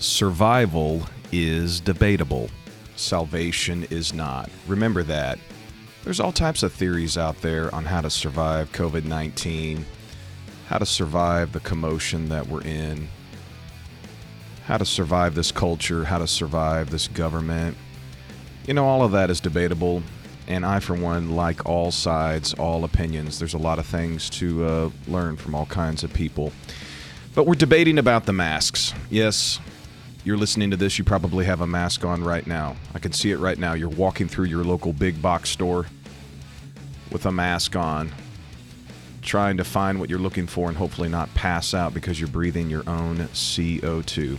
Survival is debatable. Salvation is not. Remember that. There's all types of theories out there on how to survive COVID 19, how to survive the commotion that we're in, how to survive this culture, how to survive this government. You know, all of that is debatable. And I, for one, like all sides, all opinions. There's a lot of things to uh, learn from all kinds of people. But we're debating about the masks. Yes, you're listening to this, you probably have a mask on right now. I can see it right now. You're walking through your local big box store with a mask on, trying to find what you're looking for and hopefully not pass out because you're breathing your own CO2.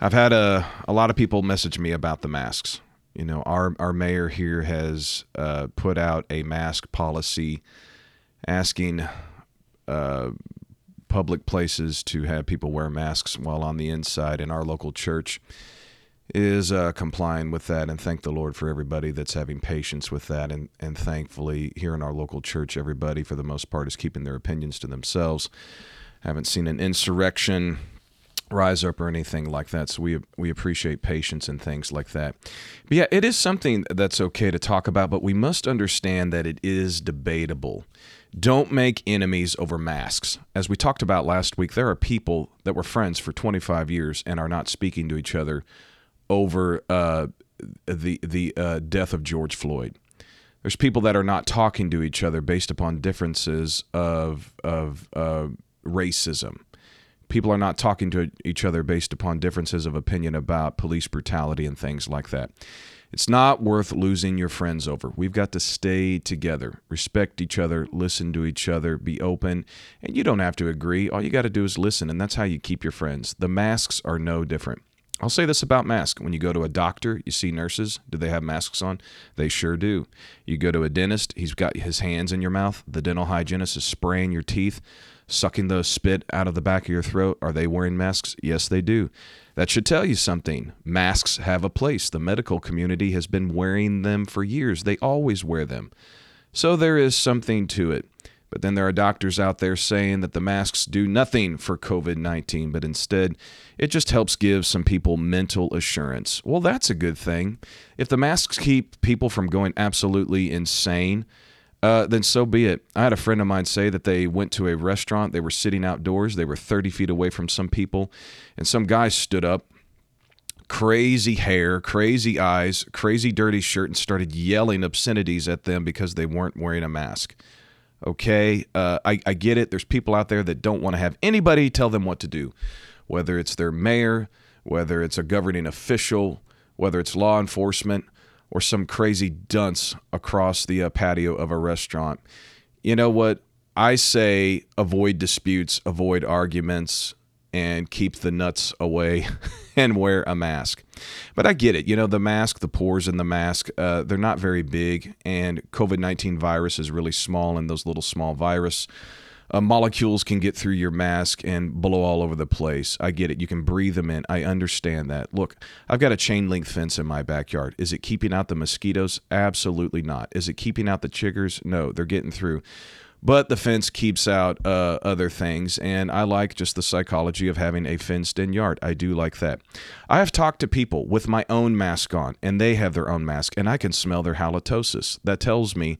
I've had a, a lot of people message me about the masks. You know, our, our mayor here has uh, put out a mask policy asking uh, public places to have people wear masks while on the inside, in our local church is uh, complying with that. And thank the Lord for everybody that's having patience with that. And, and thankfully, here in our local church, everybody, for the most part, is keeping their opinions to themselves. Haven't seen an insurrection rise up or anything like that. So we we appreciate patience and things like that. But yeah, it is something that's okay to talk about, but we must understand that it is debatable. Don't make enemies over masks. As we talked about last week, there are people that were friends for 25 years and are not speaking to each other over uh, the the uh, death of George Floyd. There's people that are not talking to each other based upon differences of of uh, racism people are not talking to each other based upon differences of opinion about police brutality and things like that. It's not worth losing your friends over. We've got to stay together, respect each other, listen to each other, be open, and you don't have to agree. All you got to do is listen, and that's how you keep your friends. The masks are no different. I'll say this about masks. When you go to a doctor, you see nurses. Do they have masks on? They sure do. You go to a dentist, he's got his hands in your mouth. The dental hygienist is spraying your teeth sucking the spit out of the back of your throat. Are they wearing masks? Yes, they do. That should tell you something. Masks have a place. The medical community has been wearing them for years, they always wear them. So there is something to it. But then there are doctors out there saying that the masks do nothing for COVID 19, but instead it just helps give some people mental assurance. Well, that's a good thing. If the masks keep people from going absolutely insane, uh, then so be it. I had a friend of mine say that they went to a restaurant. They were sitting outdoors. They were 30 feet away from some people, and some guy stood up, crazy hair, crazy eyes, crazy dirty shirt, and started yelling obscenities at them because they weren't wearing a mask. Okay, uh, I, I get it. There's people out there that don't want to have anybody tell them what to do, whether it's their mayor, whether it's a governing official, whether it's law enforcement or some crazy dunce across the uh, patio of a restaurant. You know what? I say avoid disputes, avoid arguments, and keep the nuts away and wear a mask. But I get it. You know, the mask, the pores in the mask, uh, they're not very big, and COVID 19 virus is really small, and those little small virus uh, molecules can get through your mask and blow all over the place. I get it. You can breathe them in. I understand that. Look, I've got a chain link fence in my backyard. Is it keeping out the mosquitoes? Absolutely not. Is it keeping out the chiggers? No, they're getting through. But the fence keeps out uh, other things, and I like just the psychology of having a fenced in yard. I do like that. I have talked to people with my own mask on, and they have their own mask, and I can smell their halitosis. That tells me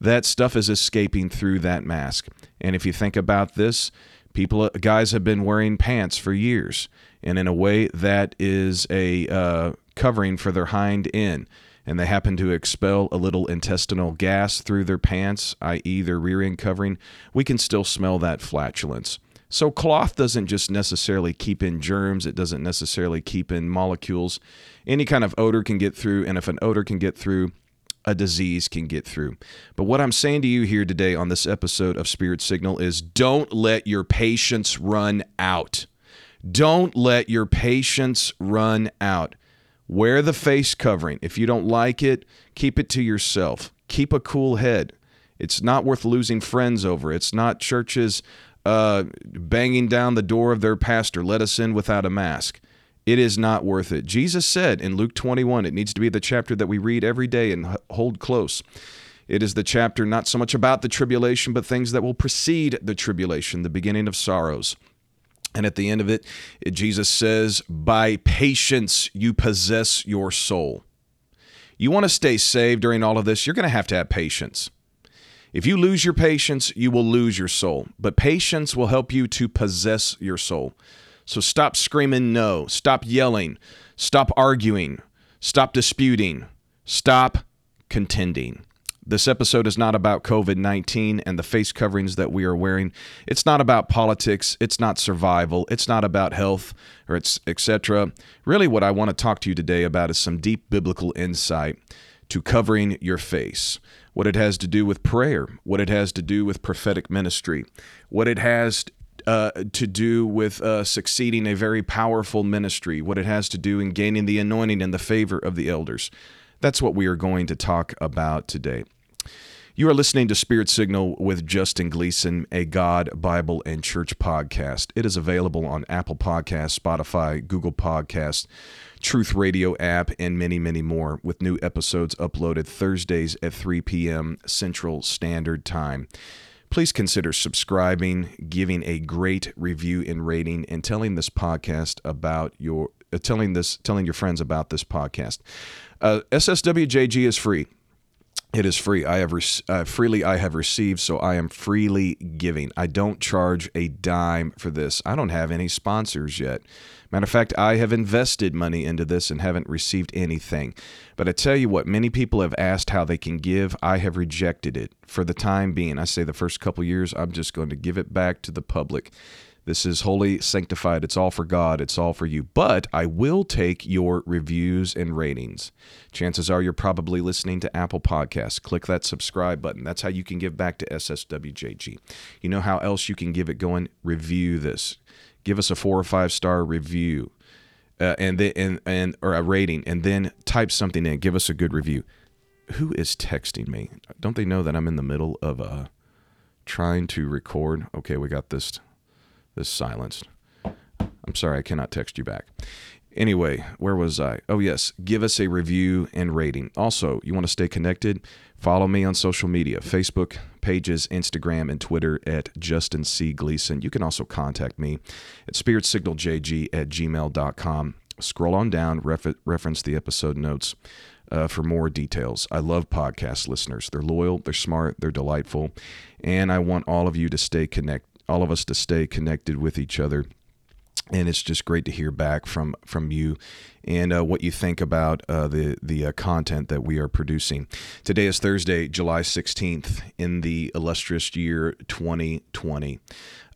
that stuff is escaping through that mask. And if you think about this, people guys have been wearing pants for years, and in a way that is a uh, covering for their hind end. And they happen to expel a little intestinal gas through their pants, i.e., their rear end covering, we can still smell that flatulence. So, cloth doesn't just necessarily keep in germs, it doesn't necessarily keep in molecules. Any kind of odor can get through, and if an odor can get through, a disease can get through. But what I'm saying to you here today on this episode of Spirit Signal is don't let your patience run out. Don't let your patience run out. Wear the face covering. If you don't like it, keep it to yourself. Keep a cool head. It's not worth losing friends over. It's not churches uh, banging down the door of their pastor, let us in without a mask it is not worth it. Jesus said in Luke 21, it needs to be the chapter that we read every day and hold close. It is the chapter not so much about the tribulation, but things that will precede the tribulation, the beginning of sorrows. And at the end of it, Jesus says, By patience you possess your soul. You want to stay saved during all of this, you're going to have to have patience. If you lose your patience, you will lose your soul. But patience will help you to possess your soul. So stop screaming no, stop yelling, stop arguing, stop disputing, stop contending. This episode is not about COVID 19 and the face coverings that we are wearing. It's not about politics. It's not survival. It's not about health or it's etc. Really, what I want to talk to you today about is some deep biblical insight to covering your face, what it has to do with prayer, what it has to do with prophetic ministry, what it has uh, to do with uh, succeeding a very powerful ministry, what it has to do in gaining the anointing and the favor of the elders. That's what we are going to talk about today. You are listening to Spirit Signal with Justin Gleason, a God, Bible, and Church podcast. It is available on Apple Podcasts, Spotify, Google Podcasts, Truth Radio app, and many, many more, with new episodes uploaded Thursdays at 3 p.m. Central Standard Time. Please consider subscribing, giving a great review and rating, and telling this podcast about your uh, telling this telling your friends about this podcast. Uh, SSWJG is free. It is free. I have re- uh, freely I have received, so I am freely giving. I don't charge a dime for this. I don't have any sponsors yet. Matter of fact, I have invested money into this and haven't received anything. But I tell you what, many people have asked how they can give. I have rejected it for the time being. I say the first couple years, I'm just going to give it back to the public. This is holy, sanctified. It's all for God. It's all for you. But I will take your reviews and ratings. Chances are you're probably listening to Apple Podcasts. Click that subscribe button. That's how you can give back to SSWJG. You know how else you can give it going? Review this. Give us a four or five star review. Uh, and then and, and or a rating and then type something in give us a good review who is texting me don't they know that i'm in the middle of uh trying to record okay we got this this silenced. I'm sorry, I cannot text you back. Anyway, where was I? Oh, yes. Give us a review and rating. Also, you want to stay connected? Follow me on social media Facebook pages, Instagram, and Twitter at Justin C. Gleason. You can also contact me at spiritsignal.jg at gmail.com. Scroll on down, refer- reference the episode notes uh, for more details. I love podcast listeners. They're loyal, they're smart, they're delightful, and I want all of you to stay connected all of us to stay connected with each other and it's just great to hear back from from you and uh, what you think about uh, the the uh, content that we are producing. Today is Thursday, July sixteenth, in the illustrious year twenty twenty.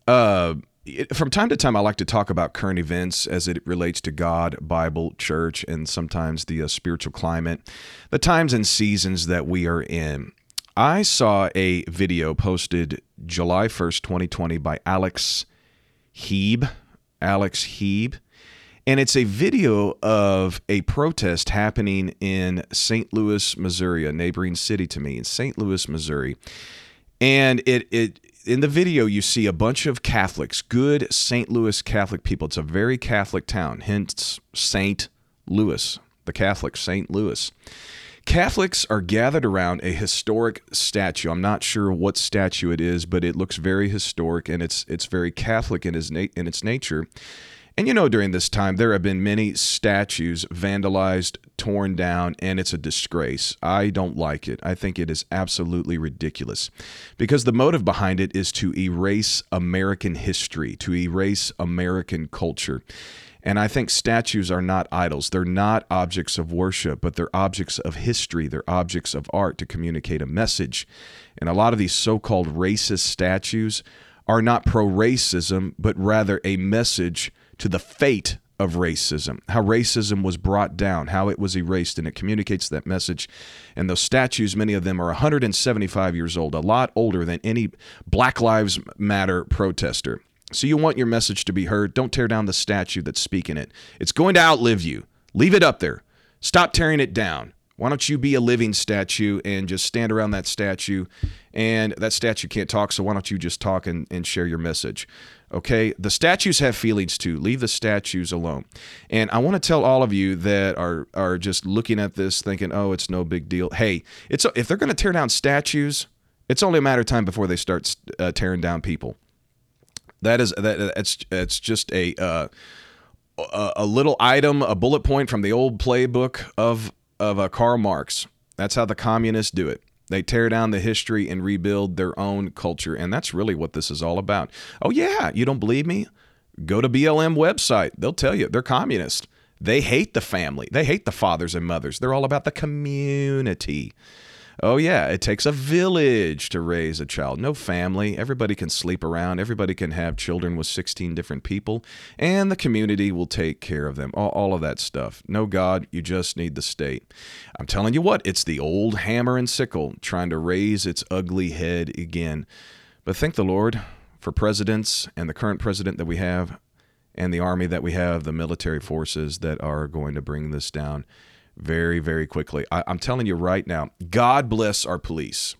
Uh, from time to time, I like to talk about current events as it relates to God, Bible, church, and sometimes the uh, spiritual climate, the times and seasons that we are in. I saw a video posted July 1st, 2020 by Alex Heeb. Alex Heeb. And it's a video of a protest happening in St. Louis, Missouri, a neighboring city to me in St. Louis, Missouri. And it, it in the video you see a bunch of Catholics, good St. Louis Catholic people. It's a very Catholic town, hence St. Louis, the Catholic St. Louis. Catholics are gathered around a historic statue. I'm not sure what statue it is, but it looks very historic and it's it's very Catholic in its na- in its nature. And you know, during this time, there have been many statues vandalized, torn down, and it's a disgrace. I don't like it. I think it is absolutely ridiculous because the motive behind it is to erase American history, to erase American culture. And I think statues are not idols. They're not objects of worship, but they're objects of history. They're objects of art to communicate a message. And a lot of these so called racist statues are not pro racism, but rather a message to the fate of racism, how racism was brought down, how it was erased, and it communicates that message. And those statues, many of them are 175 years old, a lot older than any Black Lives Matter protester. So you want your message to be heard. Don't tear down the statue that's speaking it. It's going to outlive you. Leave it up there. Stop tearing it down. Why don't you be a living statue and just stand around that statue? And that statue can't talk, so why don't you just talk and, and share your message? Okay, the statues have feelings too. Leave the statues alone. And I want to tell all of you that are are just looking at this thinking, "Oh, it's no big deal." Hey, it's if they're going to tear down statues, it's only a matter of time before they start uh, tearing down people That is that it's it's just a uh, a, little item, a bullet point from the old playbook of of uh, Karl Marx. That's how the communists do it. They tear down the history and rebuild their own culture, and that's really what this is all about. Oh yeah, you don't believe me? Go to BLM website. They'll tell you they're communists. They hate the family. They hate the fathers and mothers. They're all about the community. Oh, yeah, it takes a village to raise a child. No family. Everybody can sleep around. Everybody can have children with 16 different people, and the community will take care of them. All, all, of that stuff. No God, you just need the state. I'm telling you what, it's the old hammer and sickle trying to raise its ugly head again. But thank the Lord for presidents and the current president that we have and the army that we have, the military forces that are going to bring this down very, very quickly. I, I'm telling you right now, God bless our police.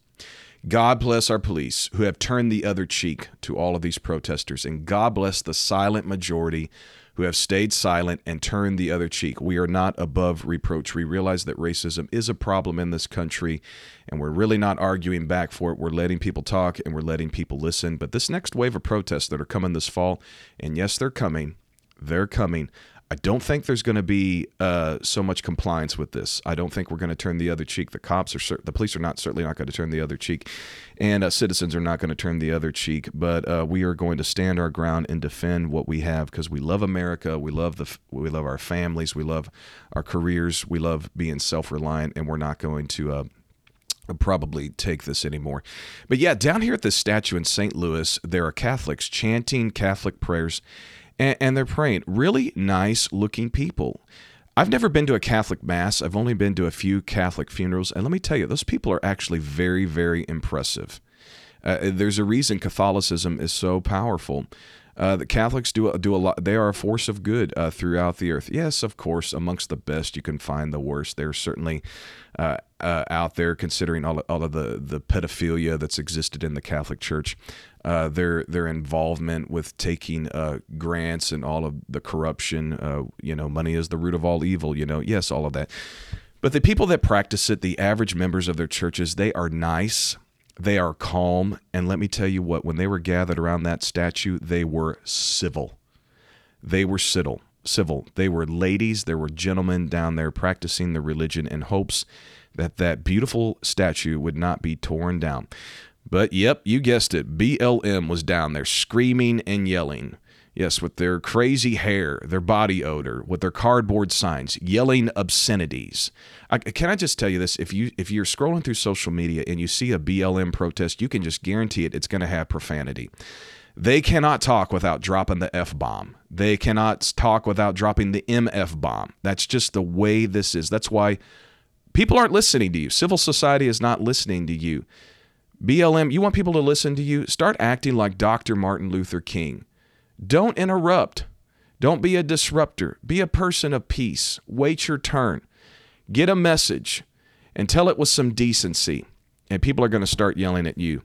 God bless our police who have turned the other cheek to all of these protesters. And God bless the silent majority who have stayed silent and turned the other cheek. We are not above reproach. We realize that racism is a problem in this country, and we're really not arguing back for it. We're letting people talk and we're letting people listen. But this next wave of protests that are coming this fall, and yes, they're coming, they're coming. I don't think there's going to be uh, so much compliance with this. I don't think we're going to turn the other cheek. The cops are, the police are not certainly not going to turn the other cheek, and uh, citizens are not going to turn the other cheek. But uh, we are going to stand our ground and defend what we have because we love America. We love the we love our families. We love our careers. We love being self reliant, and we're not going to uh, probably take this anymore. But yeah, down here at this statue in St. Louis, there are Catholics chanting Catholic prayers and, and they're praying. Really nice looking people. I've never been to a Catholic Mass. I've only been to a few Catholic funerals. And let me tell you, those people are actually very, very impressive. Uh, there's a reason Catholicism is so powerful. Uh, the Catholics do do a lot. They are a force of good uh, throughout the earth. Yes, of course, amongst the best, you can find the worst. They're certainly uh, uh out there, considering all, all of the the pedophilia that's existed in the Catholic Church uh, their their involvement with taking uh, grants and all of the corruption. Uh, you know, money is the root of all evil. You know, yes, all of that. But the people that practice it, the average members of their churches, they are nice, they are calm, and let me tell you what: when they were gathered around that statue, they were civil. They were civil. Civil. They were ladies. There were gentlemen down there practicing the religion in hopes that that beautiful statue would not be torn down. But yep, you guessed it. BLM was down there screaming and yelling. Yes, with their crazy hair, their body odor, with their cardboard signs, yelling obscenities. I, can I just tell you this? If you if you're scrolling through social media and you see a BLM protest, you can just guarantee it. It's going to have profanity. They cannot talk without dropping the f bomb. They cannot talk without dropping the mf bomb. That's just the way this is. That's why people aren't listening to you. Civil society is not listening to you. BLM, you want people to listen to you? Start acting like Dr. Martin Luther King. Don't interrupt. Don't be a disruptor. Be a person of peace. Wait your turn. Get a message and tell it with some decency. And people are going to start yelling at you.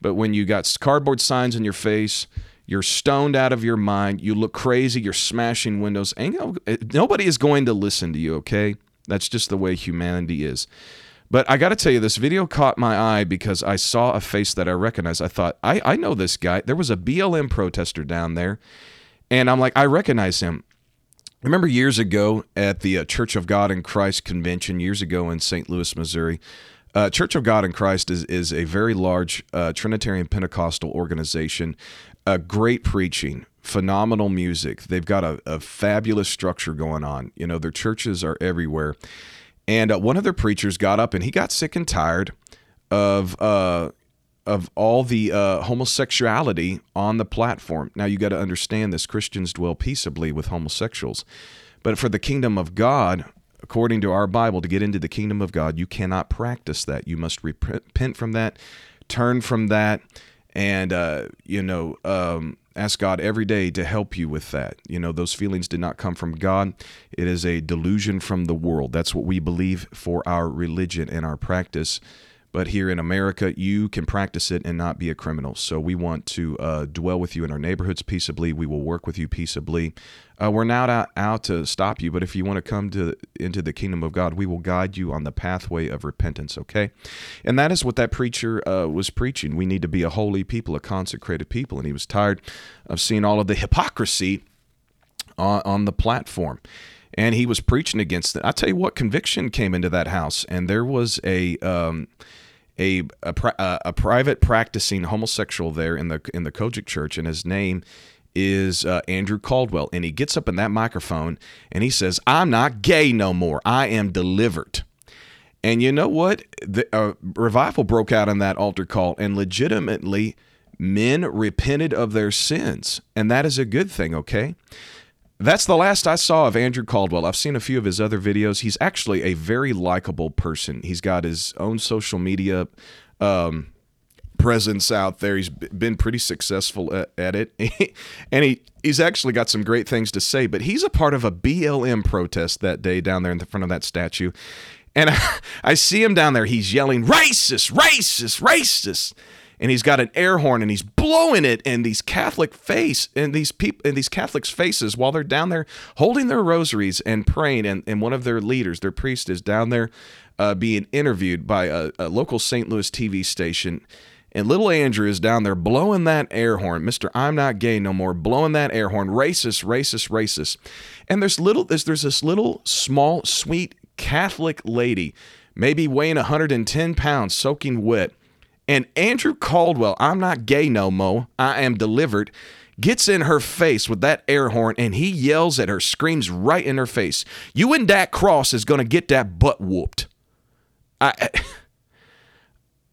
But when you got cardboard signs in your face, you're stoned out of your mind, you look crazy, you're smashing windows, ain't eh, nobody is going to listen to you, okay? That's just the way humanity is. But I got to tell you, this video caught my eye because I saw a face that I recognized. I thought, I, I know this guy. There was a BLM protester down there. And I'm like, I recognize him. Remember years ago at the uh, Church of God in Christ convention, years ago in St. Louis, Missouri? Uh, Church of God in Christ is, is a very large uh, Trinitarian Pentecostal organization. Uh, great preaching, phenomenal music. They've got a, a fabulous structure going on. You know, their churches are everywhere. And uh, one of their preachers got up and he got sick and tired of uh, of all the uh, homosexuality on the platform. Now you got to understand this: Christians dwell peaceably with homosexuals, but for the kingdom of God, according to our Bible, to get into the kingdom of God, you cannot practice that. You must repent from that, turn from that, and uh, you know. Um, ask God every day to help you with that. You know, those feelings did not come from God. It is a delusion from the world. That's what we believe for our religion and our practice. But here in America, you can practice it and not be a criminal. So we want to uh, dwell with you in our neighborhoods peaceably. We will work with you peaceably. Uh, we're not out, out to stop you, but if you want to come to into the kingdom of God, we will guide you on the pathway of repentance. Okay, and that is what that preacher uh, was preaching. We need to be a holy people, a consecrated people, and he was tired of seeing all of the hypocrisy on, on the platform and he was preaching against it. I tell you what, conviction came into that house, and there was a um, a, a, a private practicing homosexual there in the in the COGIC church, and his name is uh, Andrew Caldwell, and he gets up in that microphone and he says, "I'm not gay no more. I am delivered." And you know what? The uh, revival broke out in that altar call, and legitimately, men repented of their sins, and that is a good thing. Okay. That's the last I saw of Andrew Caldwell. I've seen a few of his other videos. He's actually a very likable person. He's got his own social media um, presence out there. He's been pretty successful at, at it, and he he's actually got some great things to say. But he's a part of a BLM protest that day down there in the front of that statue, and I, I see him down there. He's yelling "racist, racist, racist." And he's got an air horn and he's blowing it in these Catholic face and these people in these Catholics' faces while they're down there holding their rosaries and praying. And, and one of their leaders, their priest, is down there uh, being interviewed by a, a local St. Louis TV station. And little Andrew is down there blowing that air horn, Mister I'm not gay no more, blowing that air horn, racist, racist, racist. And there's little there's there's this little small sweet Catholic lady, maybe weighing 110 pounds, soaking wet, and Andrew Caldwell, I'm not gay no mo, I am delivered, gets in her face with that air horn and he yells at her, screams right in her face. You and that cross is going to get that butt whooped. I.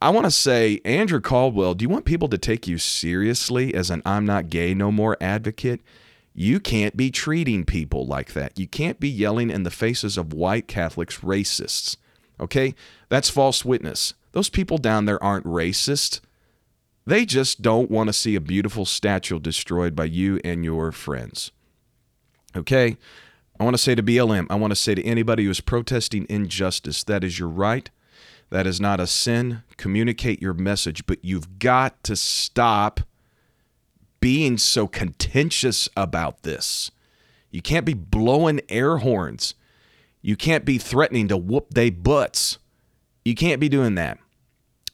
I want to say, Andrew Caldwell, do you want people to take you seriously as an I'm not gay no more advocate? You can't be treating people like that. You can't be yelling in the faces of white Catholics racists. Okay? That's false witness. Those people down there aren't racist. They just don't want to see a beautiful statue destroyed by you and your friends. Okay? I want to say to BLM, I want to say to anybody who is protesting injustice, that is your right. That is not a sin. Communicate your message, but you've got to stop being so contentious about this. You can't be blowing air horns. You can't be threatening to whoop they butts. You can't be doing that.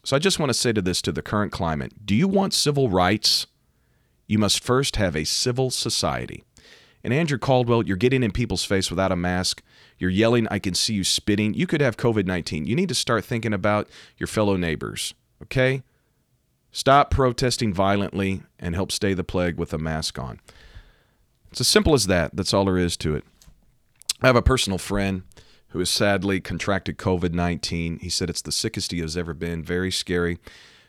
So I just want to say to this to the current climate do you want civil rights? You must first have a civil society. And Andrew Caldwell, you're getting in people's face without a mask. You're yelling, I can see you spitting. You could have COVID 19. You need to start thinking about your fellow neighbors, okay? Stop protesting violently and help stay the plague with a mask on. It's as simple as that. That's all there is to it. I have a personal friend who has sadly contracted COVID 19. He said it's the sickest he has ever been, very scary,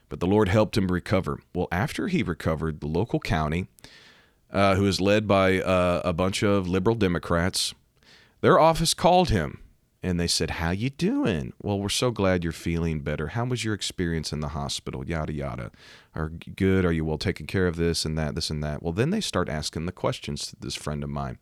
but the Lord helped him recover. Well, after he recovered, the local county, uh, who is led by uh, a bunch of liberal Democrats, their office called him and they said, "How you doing?" Well, we're so glad you're feeling better. How was your experience in the hospital? Yada yada. Are good? Are you well taken care of? This and that. This and that. Well, then they start asking the questions to this friend of mine.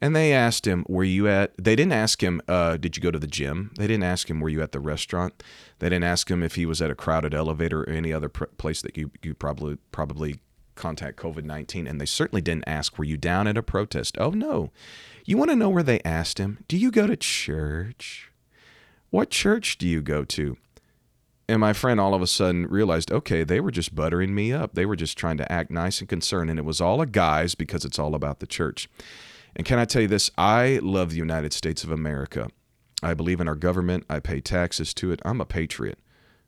And they asked him, Were you at? They didn't ask him, uh, Did you go to the gym? They didn't ask him, Were you at the restaurant? They didn't ask him if he was at a crowded elevator or any other pr- place that you, you probably probably contact COVID 19. And they certainly didn't ask, Were you down at a protest? Oh, no. You want to know where they asked him? Do you go to church? What church do you go to? And my friend all of a sudden realized, okay, they were just buttering me up. They were just trying to act nice and concerned. And it was all a guise because it's all about the church. And can I tell you this? I love the United States of America. I believe in our government. I pay taxes to it. I'm a patriot.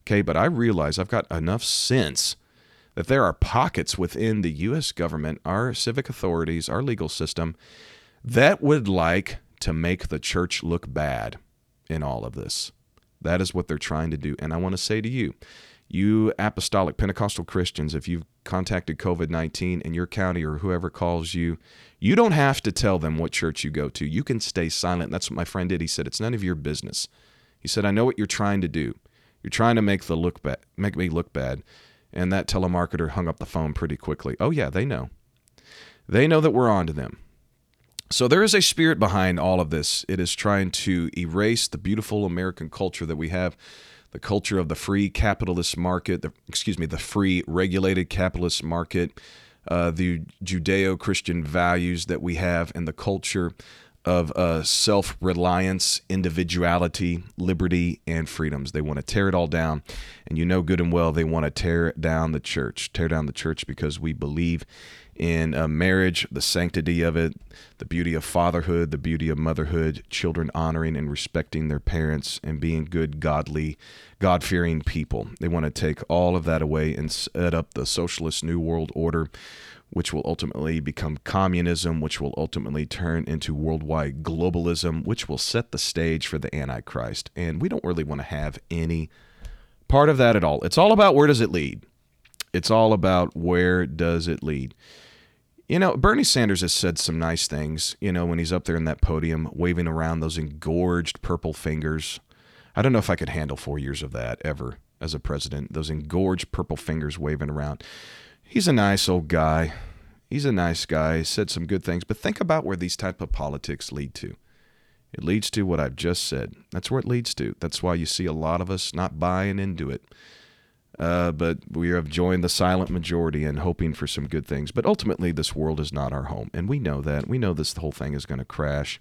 Okay, but I realize I've got enough sense that there are pockets within the U.S. government, our civic authorities, our legal system, that would like to make the church look bad in all of this. That is what they're trying to do. And I want to say to you, you apostolic Pentecostal Christians, if you've contacted COVID 19 in your county or whoever calls you, you don't have to tell them what church you go to. You can stay silent. That's what my friend did. He said, It's none of your business. He said, I know what you're trying to do. You're trying to make the look bad, make me look bad. And that telemarketer hung up the phone pretty quickly. Oh yeah, they know. They know that we're on to them. So there is a spirit behind all of this. It is trying to erase the beautiful American culture that we have the culture of the free capitalist market, the, excuse me, the free regulated capitalist market, uh, the Judeo Christian values that we have, and the culture of uh, self reliance, individuality, liberty, and freedoms. They want to tear it all down. And you know good and well they want to tear down the church. Tear down the church because we believe in uh, marriage, the sanctity of it, the beauty of fatherhood, the beauty of motherhood, children honoring and respecting their parents, and being good, godly, God fearing people. They want to take all of that away and set up the socialist New World Order which will ultimately become communism, which will ultimately turn into worldwide globalism, which will set the stage for the Antichrist. And we don't really want to have any part of that at all. It's all about where does it lead? It's all about where does it lead? You know, Bernie Sanders has said some nice things, you know, when he's up there in that podium waving around those engorged purple fingers. I don't know if I could handle four years of that ever as a president, those engorged purple fingers waving around he's a nice old guy. He's a nice guy. He said some good things, but think about where these type of politics lead to. It leads to what I've just said. That's where it leads to. That's why you see a lot of us not buying into it. Uh, but we have joined the silent majority and hoping for some good things. But ultimately, this world is not our home, and we know that. We know this whole thing is going to crash.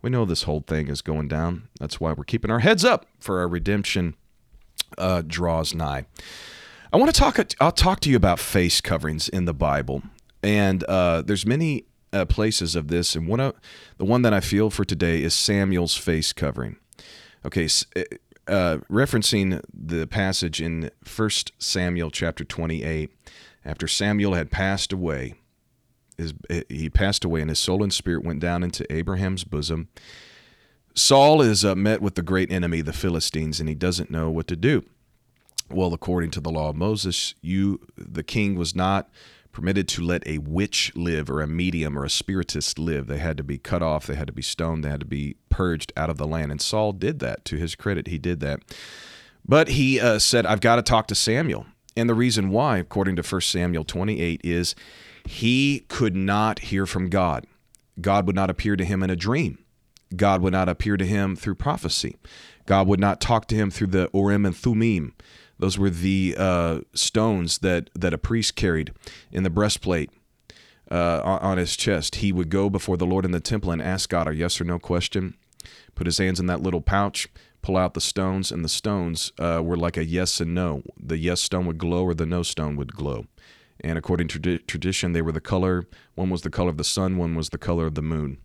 We know this whole thing is going down. That's why we're keeping our heads up for our redemption uh, draws nigh. I want to talk. I'll talk to you about face coverings in the Bible, and uh, there's many uh, places of this, and one of the one that I feel for today is Samuel's face covering. Okay, uh, referencing the passage in First Samuel chapter 28, after Samuel had passed away, his, he passed away, and his soul and spirit went down into Abraham's bosom. Saul is uh, met with the great enemy, the Philistines, and he doesn't know what to do well, according to the law of Moses, you the king was not permitted to let a witch live or a medium or a spiritist live. They had to be cut off, they had to be stoned, they had to be purged out of the land. And Saul did that. To his credit, he did that. But he uh, said, I've got to talk to Samuel. And the reason why, according to 1 Samuel 28, is he could not hear from God. God would not appear to him in a dream. God would not appear to him through prophecy. God would not talk to him through the Urim and Thummim. Those were the uh, stones that, that a priest carried in the breastplate uh, on his chest. He would go before the Lord in the temple and ask God a yes or no question, put his hands in that little pouch, pull out the stones, and the stones uh, were like a yes and no. The yes stone would glow or the no stone would glow. And according to tradition, they were the color one was the color of the sun, one was the color of the moon.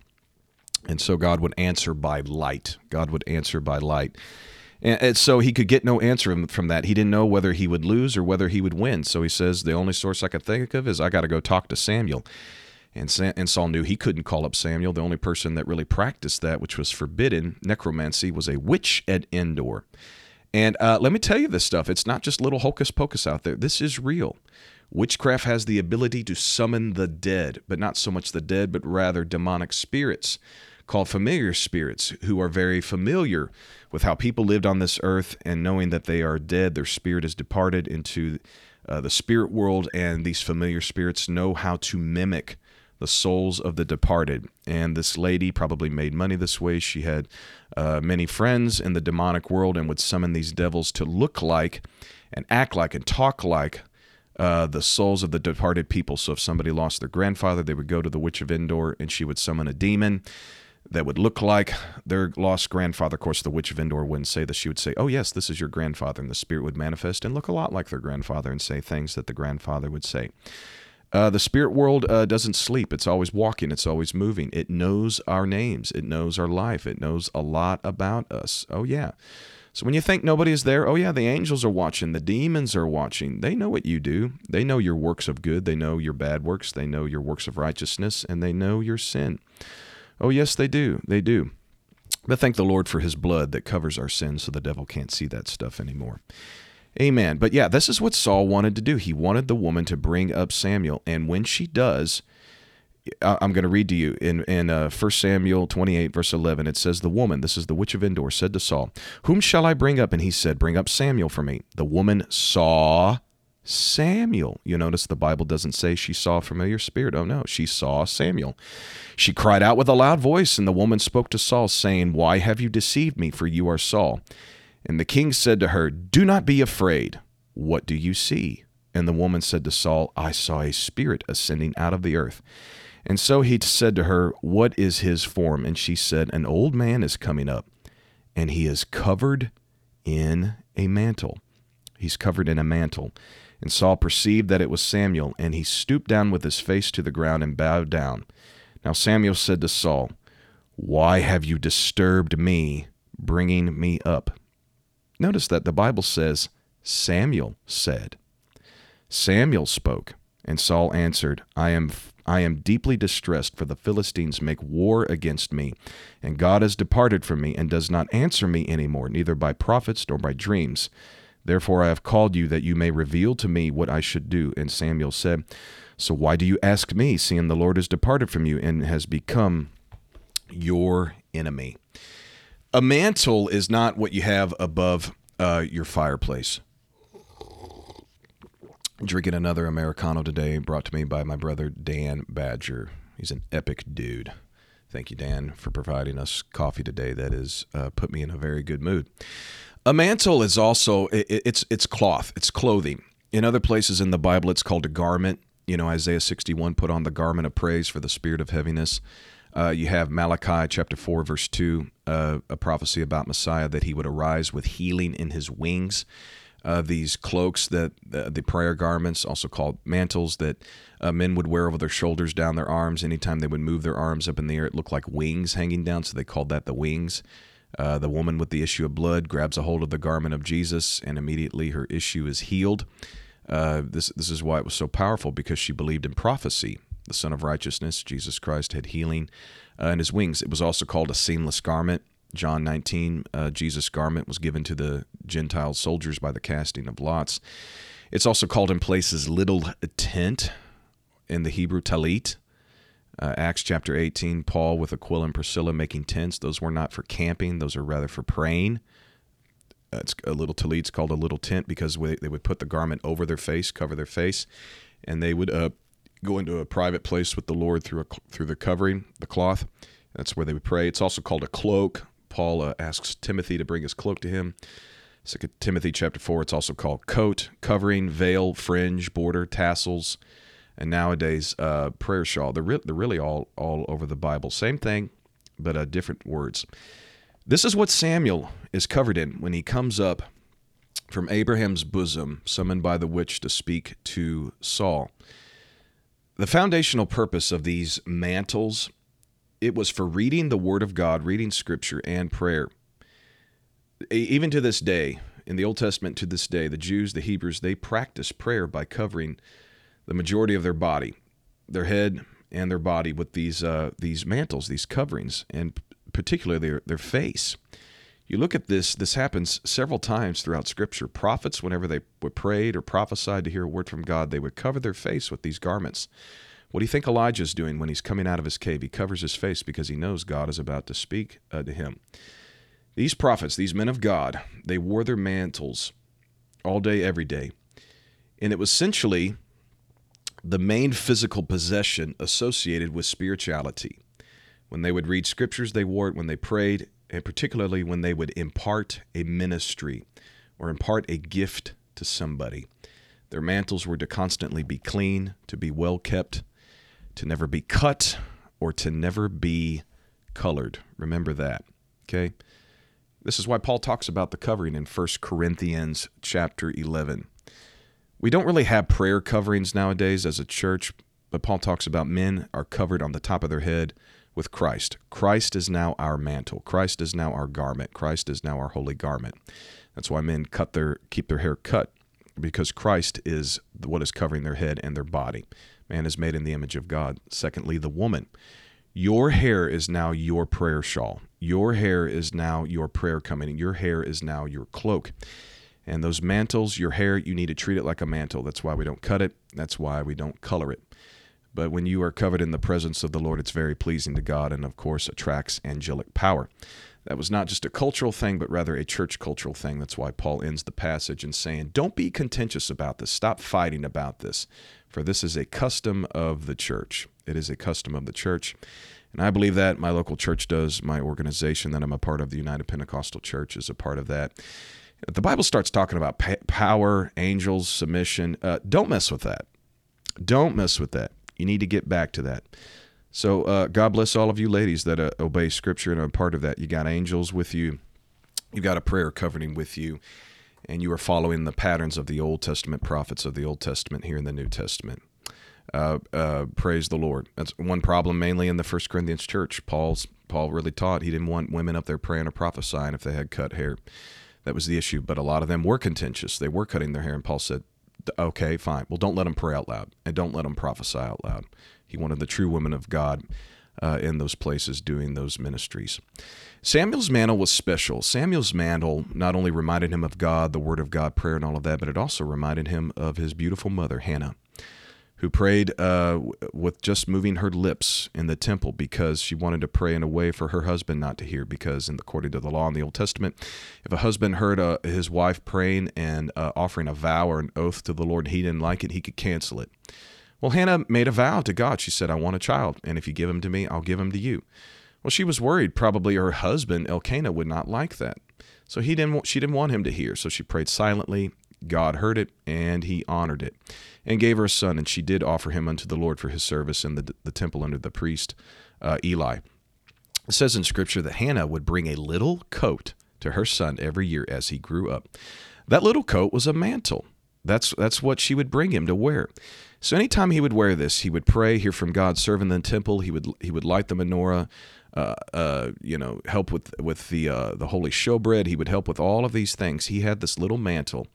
And so God would answer by light. God would answer by light. And, so he could get no answer from that. He didn't know whether he would lose or whether he would win. So he says, The only source I could think of is I got to go talk to Samuel. And, and Saul knew he couldn't call up Samuel. The only person that really practiced that, which was forbidden, necromancy, was a witch at Endor. And uh, let me tell you this stuff. It's not just little hocus pocus out there. This is real. Witchcraft has the ability to summon the dead, but not so much the dead, but rather demonic spirits called familiar spirits who are very familiar with how people lived on this earth and knowing that they are dead, their spirit is departed into uh, the spirit world, and these familiar spirits know how to mimic the souls of the departed. And this lady probably made money this way. She had uh, many friends in the demonic world and would summon these devils to look like and act like and talk like uh, the souls of the departed people. So if somebody lost their grandfather, they would go to the Witch of Endor and she would summon a demon that would look like their lost grandfather. Of course, the Witch of Endor wouldn't say this. She would say, Oh, yes, this is your grandfather. And the spirit would manifest and look a lot like their grandfather and say things that the grandfather would say. Uh, the spirit world uh, doesn't sleep. It's always walking. It's always moving. It knows our names. It knows our life. It knows a lot about us. Oh, yeah. So when you think nobody is there, oh, yeah, the angels are watching. The demons are watching. They know what you do. They know your works of good. They know your bad works. They know your works of righteousness. And they know your sin. Oh, yes, they do. They do. But thank the Lord for his blood that covers our sins so the devil can't see that stuff anymore. Amen. But yeah, this is what Saul wanted to do. He wanted the woman to bring up Samuel. And when she does, I'm going to read to you in, in uh, 1 Samuel 28, verse 11. It says, The woman, this is the witch of Endor, said to Saul, Whom shall I bring up? And he said, Bring up Samuel for me. The woman saw Samuel. You notice the Bible doesn't say she saw a familiar spirit. Oh no, she saw Samuel. She cried out with a loud voice, and the woman spoke to Saul, saying, Why have you deceived me? For you are Saul. And the king said to her, Do not be afraid. What do you see? And the woman said to Saul, I saw a spirit ascending out of the earth. And so he said to her, What is his form? And she said, An old man is coming up, and he is covered in a mantle. He's covered in a mantle. And Saul perceived that it was Samuel, and he stooped down with his face to the ground and bowed down. Now Samuel said to Saul, Why have you disturbed me, bringing me up? Notice that the Bible says, Samuel said. Samuel spoke, and Saul answered, I am I am deeply distressed, for the Philistines make war against me, and God has departed from me, and does not answer me any more, neither by prophets nor by dreams. Therefore I have called you that you may reveal to me what I should do. And Samuel said, So why do you ask me, seeing the Lord has departed from you and has become your enemy? A mantle is not what you have above uh, your fireplace. Drinking another Americano today, brought to me by my brother Dan Badger. He's an epic dude. Thank you, Dan, for providing us coffee today. That has uh, put me in a very good mood. A mantle is also it, it's it's cloth, it's clothing. In other places in the Bible, it's called a garment. You know, Isaiah 61 put on the garment of praise for the spirit of heaviness. Uh, you have Malachi chapter 4, verse 2, uh, a prophecy about Messiah that he would arise with healing in his wings uh, these cloaks that the prayer garments, also called mantles, that uh, men would wear over their shoulders, down their arms. Anytime they would move their arms up in the air, it looked like wings hanging down, so they called that the wings. Uh, the woman with the issue of blood grabs a hold of the garment of Jesus, and immediately her issue is healed. Uh, this this is why it was so powerful because she believed in prophecy. The Son of Righteousness, Jesus Christ, had healing uh, in his wings. It was also called a seamless garment. John 19, uh, Jesus' garment was given to the Gentile soldiers by the casting of lots. It's also called in places little tent in the Hebrew talit. Uh, Acts chapter 18, Paul with Aquila and Priscilla making tents. Those were not for camping, those are rather for praying. Uh, it's a little talit's called a little tent because they would put the garment over their face, cover their face, and they would uh, go into a private place with the Lord through a, through the covering, the cloth. That's where they would pray. It's also called a cloak. Paul uh, asks Timothy to bring his cloak to him. Second Timothy chapter four. It's also called coat, covering, veil, fringe, border, tassels, and nowadays uh, prayer shawl. They're, re- they're really all all over the Bible. Same thing, but uh, different words. This is what Samuel is covered in when he comes up from Abraham's bosom, summoned by the witch to speak to Saul. The foundational purpose of these mantles it was for reading the Word of God, reading Scripture, and prayer. Even to this day, in the Old Testament to this day, the Jews, the Hebrews, they practice prayer by covering the majority of their body, their head and their body with these uh, these mantles, these coverings, and particularly their their face. You look at this; this happens several times throughout Scripture. Prophets, whenever they were prayed or prophesied to hear a word from God, they would cover their face with these garments. What do you think Elijah's doing when he's coming out of his cave? He covers his face because he knows God is about to speak uh, to him. These prophets, these men of God, they wore their mantles all day, every day. And it was essentially the main physical possession associated with spirituality. When they would read scriptures, they wore it when they prayed, and particularly when they would impart a ministry or impart a gift to somebody. Their mantles were to constantly be clean, to be well kept, to never be cut or to never be colored. Remember that. Okay? This is why Paul talks about the covering in 1 Corinthians chapter 11. We don't really have prayer coverings nowadays as a church, but Paul talks about men are covered on the top of their head with Christ. Christ is now our mantle. Christ is now our garment. Christ is now our holy garment. That's why men cut their keep their hair cut because Christ is what is covering their head and their body. Man is made in the image of God. Secondly, the woman. Your hair is now your prayer shawl. Your hair is now your prayer coming. Your hair is now your cloak. And those mantles, your hair, you need to treat it like a mantle. That's why we don't cut it. That's why we don't color it. But when you are covered in the presence of the Lord, it's very pleasing to God and, of course, attracts angelic power. That was not just a cultural thing, but rather a church cultural thing. That's why Paul ends the passage in saying, Don't be contentious about this. Stop fighting about this for this is a custom of the church. It is a custom of the church. And I believe that my local church does. My organization that I'm a part of, the United Pentecostal Church, is a part of that. The Bible starts talking about power, angels, submission. Uh, don't mess with that. Don't mess with that. You need to get back to that. So, uh, God bless all of you ladies that uh, obey Scripture and are part of that. You got angels with you, you've got a prayer covering with you, and you are following the patterns of the Old Testament prophets of the Old Testament here in the New Testament. Uh, uh, praise the Lord. That's one problem mainly in the First Corinthians church. Paul's Paul really taught he didn't want women up there praying or prophesying if they had cut hair. That was the issue. But a lot of them were contentious. They were cutting their hair, and Paul said, "Okay, fine. Well, don't let them pray out loud, and don't let them prophesy out loud." He wanted the true women of God uh, in those places doing those ministries. Samuel's mantle was special. Samuel's mantle not only reminded him of God, the Word of God, prayer, and all of that, but it also reminded him of his beautiful mother, Hannah who prayed uh, with just moving her lips in the temple because she wanted to pray in a way for her husband not to hear. Because, in according to the law in the Old Testament, if a husband heard uh, his wife praying and uh, offering a vow or an oath to the Lord, he didn't like it, he could cancel it. Well, Hannah made a vow to God. She said, I want a child, and if you give him to me, I'll give him to you. Well, she was worried probably her husband, Elkanah, would not like that. So he didn't, she didn't want him to hear. So she prayed silently. God heard it, and he honored it and gave her a son, and she did offer him unto the Lord for his service in the, the temple under the priest uh, Eli. It says in Scripture that Hannah would bring a little coat to her son every year as he grew up. That little coat was a mantle. That's that's what she would bring him to wear. So anytime he would wear this, he would pray, hear from God, serve in the temple. He would he would light the menorah, uh, uh, you know, help with with the uh, the holy showbread. He would help with all of these things. He had this little mantle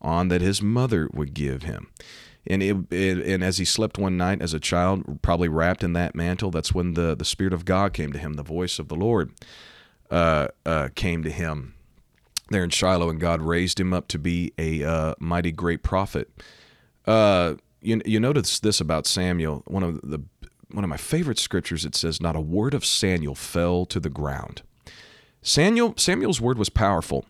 on that his mother would give him. And, it, it, and as he slept one night as a child, probably wrapped in that mantle, that's when the, the Spirit of God came to him, the voice of the Lord uh, uh, came to him there in Shiloh, and God raised him up to be a uh, mighty great prophet. Uh, you, you notice this about Samuel, one of the one of my favorite scriptures. It says, "Not a word of Samuel fell to the ground." Samuel Samuel's word was powerful.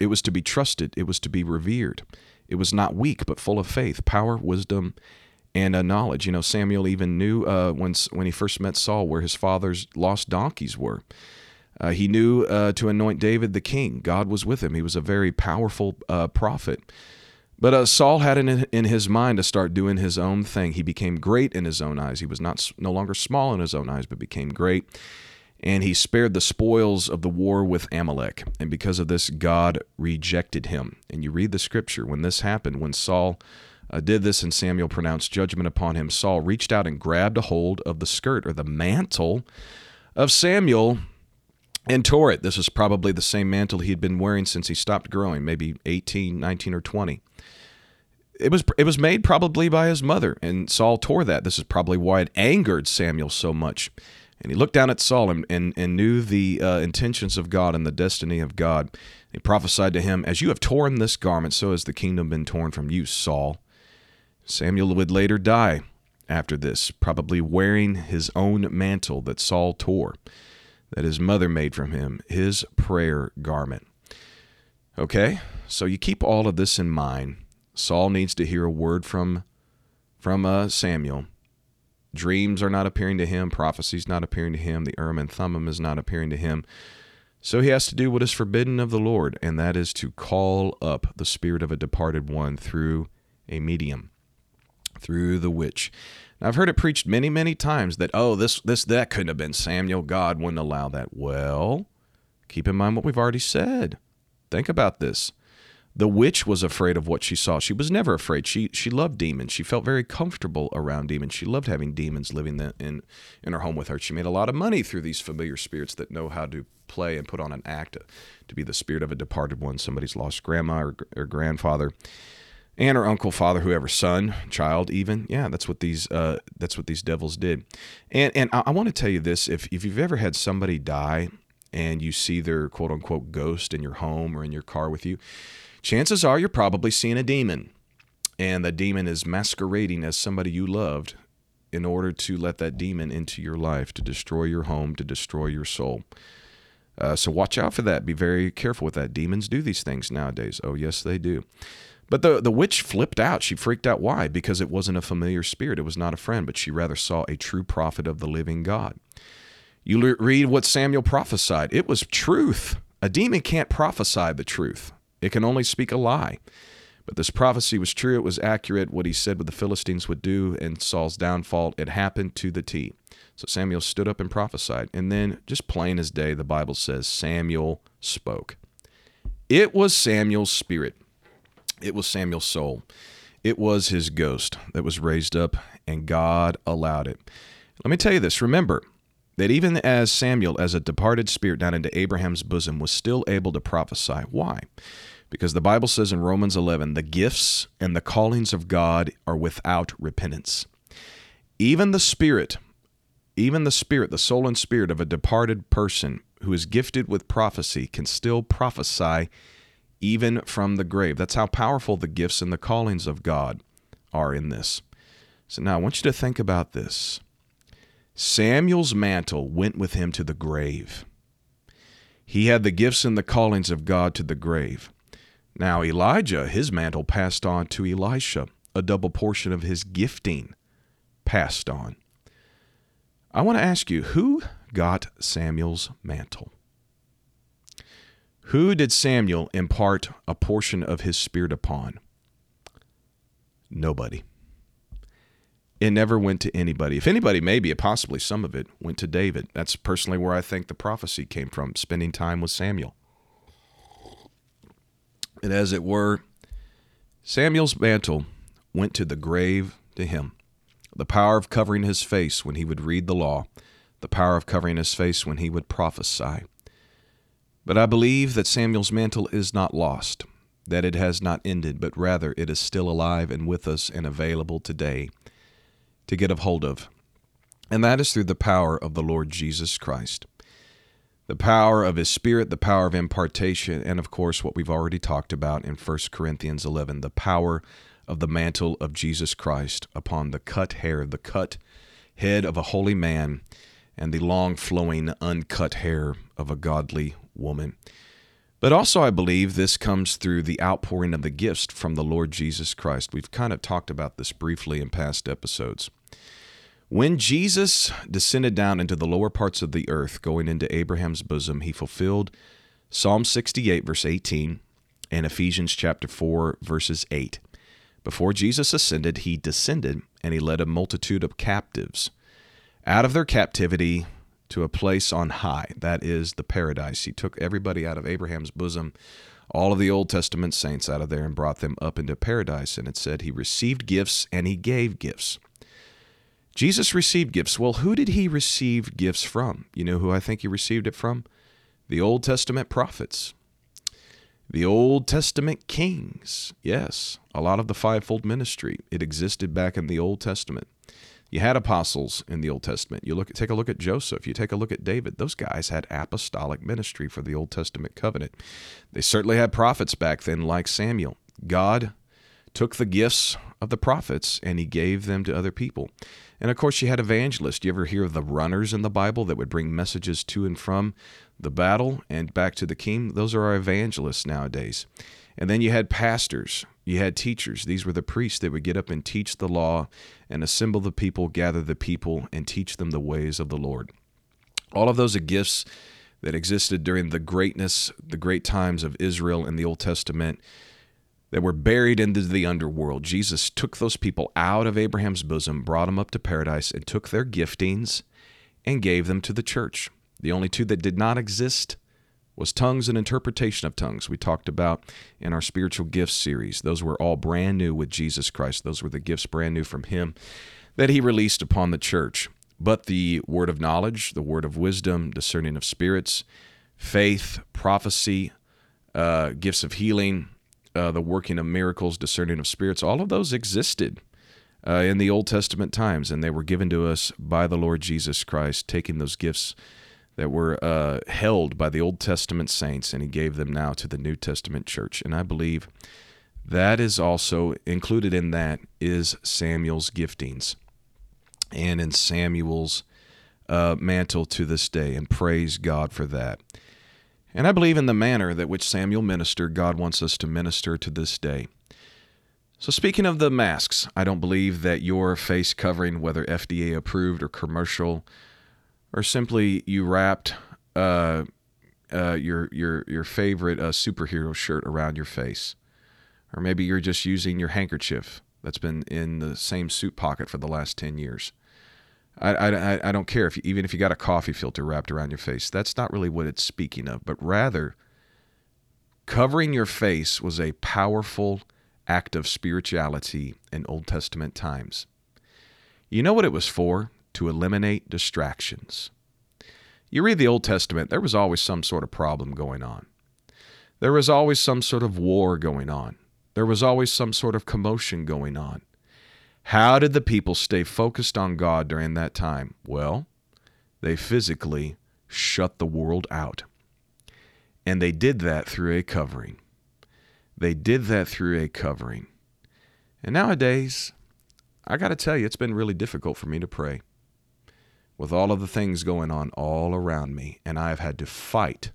It was to be trusted. It was to be revered. It was not weak, but full of faith, power, wisdom, and a knowledge. You know, Samuel even knew uh, when when he first met Saul where his father's lost donkeys were. Uh, he knew uh, to anoint David the king. God was with him. He was a very powerful uh, prophet. But uh, Saul had it in his mind to start doing his own thing. He became great in his own eyes. He was not no longer small in his own eyes, but became great and he spared the spoils of the war with Amalek. And because of this, God rejected him. And you read the scripture when this happened, when Saul uh, did this and Samuel pronounced judgment upon him, Saul reached out and grabbed a hold of the skirt or the mantle of Samuel and tore it. This was probably the same mantle he had been wearing since he stopped growing, maybe 18, 19, or 20. It was it was made probably by his mother, and Saul tore that. This is probably why it angered Samuel so much. And he looked down at Saul and, and, and knew the uh, intentions of God and the destiny of God. He prophesied to him, As you have torn this garment, so has the kingdom been torn from you, Saul. Samuel would later die after this, probably wearing his own mantle that Saul tore, that his mother made from him, his prayer garment. Okay, so you keep all of this in mind. Saul needs to hear a word from, from uh, Samuel Dreams are not appearing to him, prophecies not appearing to him, the Urim and Thummim is not appearing to him. So he has to do what is forbidden of the Lord, and that is to call up the spirit of a departed one through a medium, through the witch. Now, I've heard it preached many, many times that, oh, this, this, that couldn't have been Samuel. God wouldn't allow that. Well, keep in mind what we've already said. Think about this. The witch was afraid of what she saw. She was never afraid. She she loved demons. She felt very comfortable around demons. She loved having demons living in in her home with her. She made a lot of money through these familiar spirits that know how to play and put on an act to, to be the spirit of a departed one, somebody's lost grandma or, or grandfather, aunt or uncle, father, whoever, son, child, even. Yeah, that's what these uh, that's what these devils did. And and I, I want to tell you this: if if you've ever had somebody die and you see their quote unquote ghost in your home or in your car with you chances are you're probably seeing a demon. And the demon is masquerading as somebody you loved in order to let that demon into your life, to destroy your home, to destroy your soul. Uh, so watch out for that. Be very careful with that. Demons do these things nowadays. Oh, yes, they do. But the, the witch flipped out. She freaked out. Why? Because it wasn't a familiar spirit. It was not a friend, but she rather saw a true prophet of the living God. You read what Samuel prophesied, it was truth. A demon can't prophesy the truth, it can only speak a lie. But this prophecy was true, it was accurate. What he said what the Philistines would do and Saul's downfall, it happened to the T. So Samuel stood up and prophesied. And then, just plain as day, the Bible says Samuel spoke. It was Samuel's spirit, it was Samuel's soul, it was his ghost that was raised up, and God allowed it. Let me tell you this remember, that even as Samuel, as a departed spirit down into Abraham's bosom, was still able to prophesy. Why? Because the Bible says in Romans 11, the gifts and the callings of God are without repentance. Even the spirit, even the spirit, the soul and spirit of a departed person who is gifted with prophecy can still prophesy even from the grave. That's how powerful the gifts and the callings of God are in this. So now I want you to think about this. Samuel's mantle went with him to the grave. He had the gifts and the callings of God to the grave. Now, Elijah, his mantle passed on to Elisha, a double portion of his gifting passed on. I want to ask you who got Samuel's mantle? Who did Samuel impart a portion of his spirit upon? Nobody. It never went to anybody. If anybody, maybe, possibly some of it went to David. That's personally where I think the prophecy came from, spending time with Samuel. And as it were, Samuel's mantle went to the grave to him. The power of covering his face when he would read the law, the power of covering his face when he would prophesy. But I believe that Samuel's mantle is not lost, that it has not ended, but rather it is still alive and with us and available today to get a hold of. And that is through the power of the Lord Jesus Christ. The power of his spirit, the power of impartation, and of course, what we've already talked about in 1 Corinthians 11, the power of the mantle of Jesus Christ upon the cut hair, the cut head of a holy man, and the long flowing, uncut hair of a godly woman. But also, I believe this comes through the outpouring of the gifts from the Lord Jesus Christ. We've kind of talked about this briefly in past episodes. When Jesus descended down into the lower parts of the earth, going into Abraham's bosom, he fulfilled Psalm 68, verse 18, and Ephesians chapter 4, verses 8. Before Jesus ascended, he descended and he led a multitude of captives out of their captivity to a place on high. That is the paradise. He took everybody out of Abraham's bosom, all of the Old Testament saints out of there, and brought them up into paradise. And it said he received gifts and he gave gifts. Jesus received gifts. Well, who did he receive gifts from? You know who I think he received it from? The Old Testament prophets, the Old Testament kings. Yes, a lot of the fivefold ministry. It existed back in the Old Testament. You had apostles in the Old Testament. You look take a look at Joseph. You take a look at David. Those guys had apostolic ministry for the Old Testament covenant. They certainly had prophets back then, like Samuel. God took the gifts of the prophets and he gave them to other people. And of course, you had evangelists. You ever hear of the runners in the Bible that would bring messages to and from the battle and back to the king? Those are our evangelists nowadays. And then you had pastors, you had teachers. These were the priests that would get up and teach the law and assemble the people, gather the people, and teach them the ways of the Lord. All of those are gifts that existed during the greatness, the great times of Israel in the Old Testament that were buried into the underworld. Jesus took those people out of Abraham's bosom, brought them up to paradise, and took their giftings and gave them to the church. The only two that did not exist was tongues and interpretation of tongues. We talked about in our spiritual gifts series. Those were all brand new with Jesus Christ. Those were the gifts brand new from him that he released upon the church. But the word of knowledge, the word of wisdom, discerning of spirits, faith, prophecy, uh, gifts of healing, uh, the working of miracles, discerning of spirits, all of those existed uh, in the Old Testament times, and they were given to us by the Lord Jesus Christ, taking those gifts that were uh, held by the Old Testament saints, and He gave them now to the New Testament church. And I believe that is also included in that is Samuel's giftings, and in Samuel's uh, mantle to this day, and praise God for that. And I believe in the manner that which Samuel ministered, God wants us to minister to this day. So, speaking of the masks, I don't believe that your face covering, whether FDA approved or commercial, or simply you wrapped uh, uh, your your your favorite uh, superhero shirt around your face, or maybe you're just using your handkerchief that's been in the same suit pocket for the last ten years. I, I, I don't care if you, even if you got a coffee filter wrapped around your face. That's not really what it's speaking of, but rather covering your face was a powerful act of spirituality in Old Testament times. You know what it was for? To eliminate distractions. You read the Old Testament, there was always some sort of problem going on. There was always some sort of war going on. There was always some sort of commotion going on. How did the people stay focused on God during that time? Well, they physically shut the world out. And they did that through a covering. They did that through a covering. And nowadays, I got to tell you, it's been really difficult for me to pray with all of the things going on all around me, and I have had to fight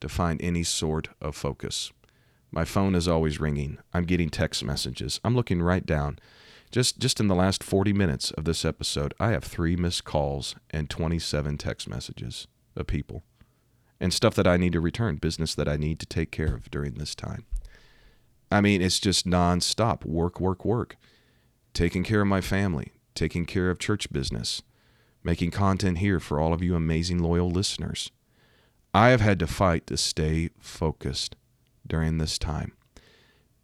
to find any sort of focus. My phone is always ringing. I'm getting text messages. I'm looking right down. Just just in the last 40 minutes of this episode, I have 3 missed calls and 27 text messages of people and stuff that I need to return, business that I need to take care of during this time. I mean, it's just nonstop work, work, work. Taking care of my family, taking care of church business, making content here for all of you amazing loyal listeners. I have had to fight to stay focused during this time.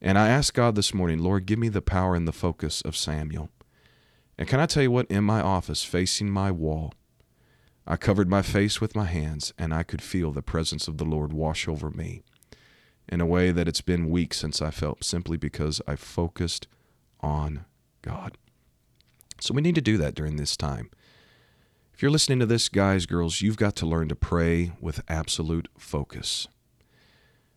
And I asked God this morning, Lord, give me the power and the focus of Samuel. And can I tell you what? In my office, facing my wall, I covered my face with my hands, and I could feel the presence of the Lord wash over me in a way that it's been weeks since I felt, simply because I focused on God. So we need to do that during this time. If you're listening to this, guys, girls, you've got to learn to pray with absolute focus.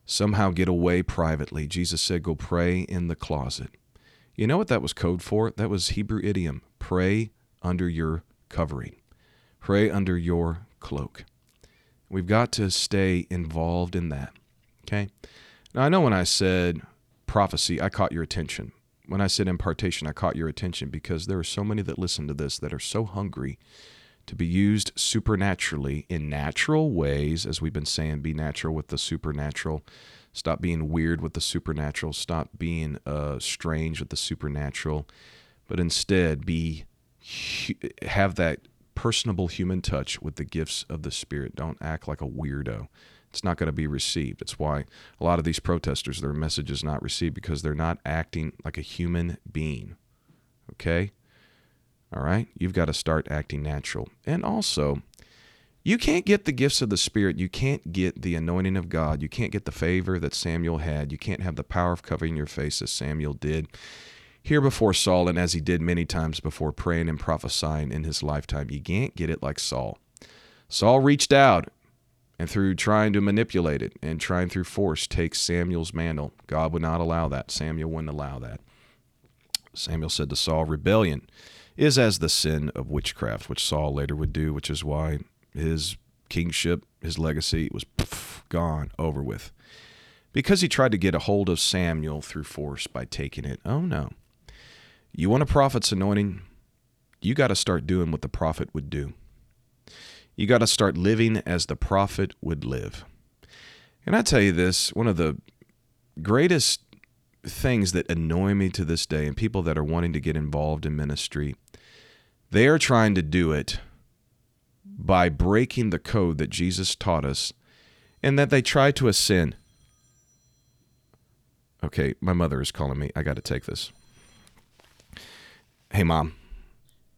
Somehow get away privately. Jesus said, go pray in the closet. You know what that was code for? That was Hebrew idiom pray under your covering, pray under your cloak. We've got to stay involved in that. Okay? Now, I know when I said prophecy, I caught your attention. When I said impartation, I caught your attention because there are so many that listen to this that are so hungry to be used supernaturally in natural ways, as we've been saying, be natural with the supernatural. Stop being weird with the supernatural. Stop being uh, strange with the supernatural, but instead be have that personable human touch with the gifts of the Spirit. Don't act like a weirdo. It's not going to be received. It's why a lot of these protesters, their message is not received because they're not acting like a human being. Okay? All right? You've got to start acting natural. And also, you can't get the gifts of the Spirit. You can't get the anointing of God. You can't get the favor that Samuel had. You can't have the power of covering your face as Samuel did here before Saul and as he did many times before praying and prophesying in his lifetime. You can't get it like Saul. Saul reached out and through trying to manipulate it and trying through force take Samuel's mantle. God would not allow that. Samuel wouldn't allow that. Samuel said to Saul, Rebellion is as the sin of witchcraft, which Saul later would do, which is why his kingship, his legacy was poof, gone, over with. Because he tried to get a hold of Samuel through force by taking it. Oh no. You want a prophet's anointing? You got to start doing what the prophet would do. You got to start living as the prophet would live. And I tell you this one of the greatest things that annoy me to this day, and people that are wanting to get involved in ministry, they are trying to do it by breaking the code that Jesus taught us and that they try to ascend. Okay, my mother is calling me. I got to take this. Hey, mom.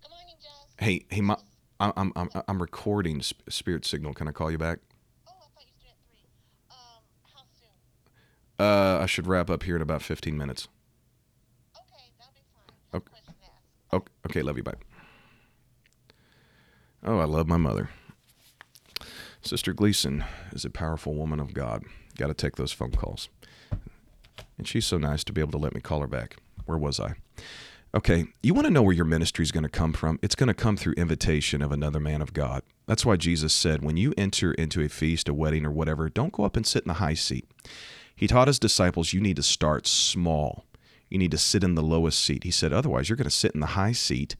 Morning. Hey, hey, mom. I'm I'm I'm recording Spirit Signal. Can I call you back? Oh, I thought you started at three. Um, how soon? Uh, I should wrap up here in about 15 minutes. Okay, that'll be fine. I have a Okay. question to ask. Okay, okay, love you. Bye. Oh, I love my mother. Sister Gleason is a powerful woman of God. Got to take those phone calls. And she's so nice to be able to let me call her back. Where was I? Okay, you want to know where your ministry is going to come from? It's going to come through invitation of another man of God. That's why Jesus said, when you enter into a feast, a wedding, or whatever, don't go up and sit in the high seat. He taught his disciples, you need to start small. You need to sit in the lowest seat. He said, otherwise, you're going to sit in the high seat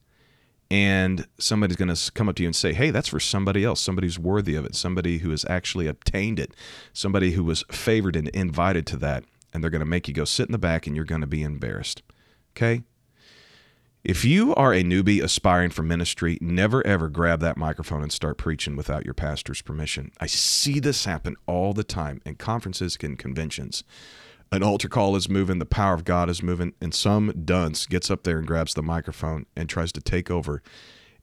and somebody's going to come up to you and say, "Hey, that's for somebody else. Somebody's worthy of it. Somebody who has actually obtained it. Somebody who was favored and invited to that." And they're going to make you go sit in the back, and you're going to be embarrassed. Okay. If you are a newbie aspiring for ministry, never ever grab that microphone and start preaching without your pastor's permission. I see this happen all the time in conferences and conventions an altar call is moving, the power of God is moving, and some dunce gets up there and grabs the microphone and tries to take over.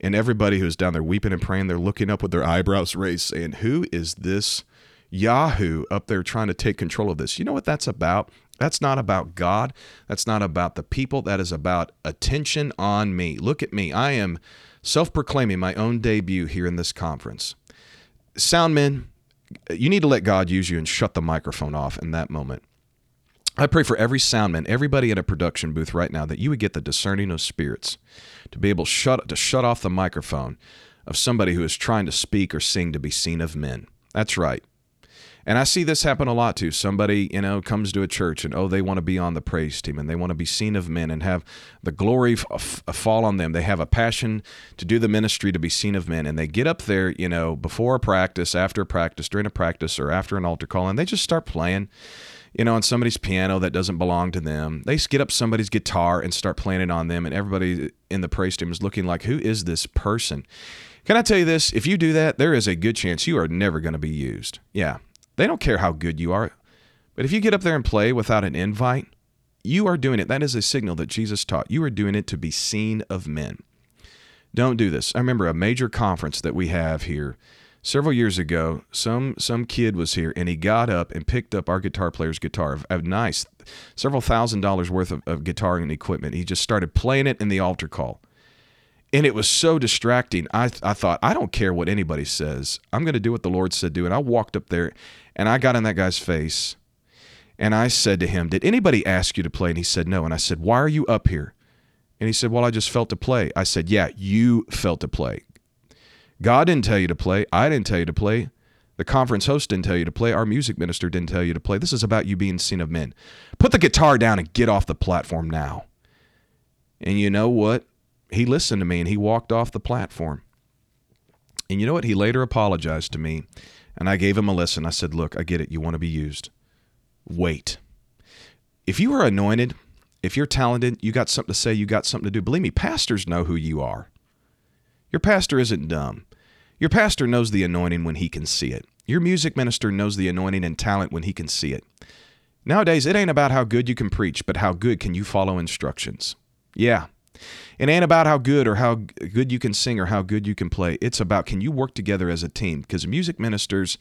And everybody who's down there weeping and praying, they're looking up with their eyebrows raised, saying, Who is this Yahoo up there trying to take control of this? You know what that's about? That's not about God. That's not about the people. That is about attention on me. Look at me. I am self proclaiming my own debut here in this conference. Soundmen, you need to let God use you and shut the microphone off in that moment. I pray for every soundman, everybody in a production booth right now, that you would get the discerning of spirits to be able to shut, to shut off the microphone of somebody who is trying to speak or sing to be seen of men. That's right. And I see this happen a lot too. Somebody, you know, comes to a church and oh, they want to be on the praise team and they want to be seen of men and have the glory f- fall on them. They have a passion to do the ministry to be seen of men. And they get up there, you know, before a practice, after a practice, during a practice, or after an altar call, and they just start playing you know, on somebody's piano that doesn't belong to them. They get up somebody's guitar and start playing it on them, and everybody in the praise team is looking like, who is this person? Can I tell you this? If you do that, there is a good chance you are never going to be used. Yeah, they don't care how good you are. But if you get up there and play without an invite, you are doing it. That is a signal that Jesus taught. You are doing it to be seen of men. Don't do this. I remember a major conference that we have here several years ago, some some kid was here and he got up and picked up our guitar player's guitar, a nice, several thousand dollars worth of, of guitar and equipment. He just started playing it in the altar call, and it was so distracting. I I thought I don't care what anybody says. I'm going to do what the Lord said do, and I walked up there, and I got in that guy's face, and I said to him, "Did anybody ask you to play?" And he said, "No." And I said, "Why are you up here?" And he said, Well, I just felt to play. I said, Yeah, you felt to play. God didn't tell you to play. I didn't tell you to play. The conference host didn't tell you to play. Our music minister didn't tell you to play. This is about you being seen of men. Put the guitar down and get off the platform now. And you know what? He listened to me and he walked off the platform. And you know what? He later apologized to me and I gave him a lesson. I said, Look, I get it. You want to be used. Wait. If you are anointed, if you're talented, you got something to say, you got something to do. Believe me, pastors know who you are. Your pastor isn't dumb. Your pastor knows the anointing when he can see it. Your music minister knows the anointing and talent when he can see it. Nowadays, it ain't about how good you can preach, but how good can you follow instructions. Yeah. It ain't about how good or how good you can sing or how good you can play. It's about can you work together as a team? Because music ministers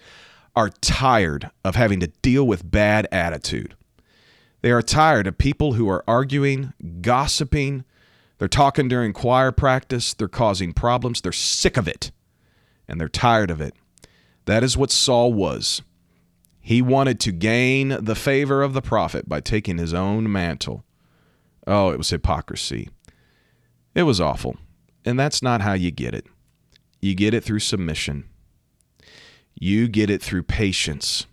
are tired of having to deal with bad attitude. They are tired of people who are arguing, gossiping, they're talking during choir practice. They're causing problems. They're sick of it and they're tired of it. That is what Saul was. He wanted to gain the favor of the prophet by taking his own mantle. Oh, it was hypocrisy. It was awful. And that's not how you get it. You get it through submission, you get it through patience,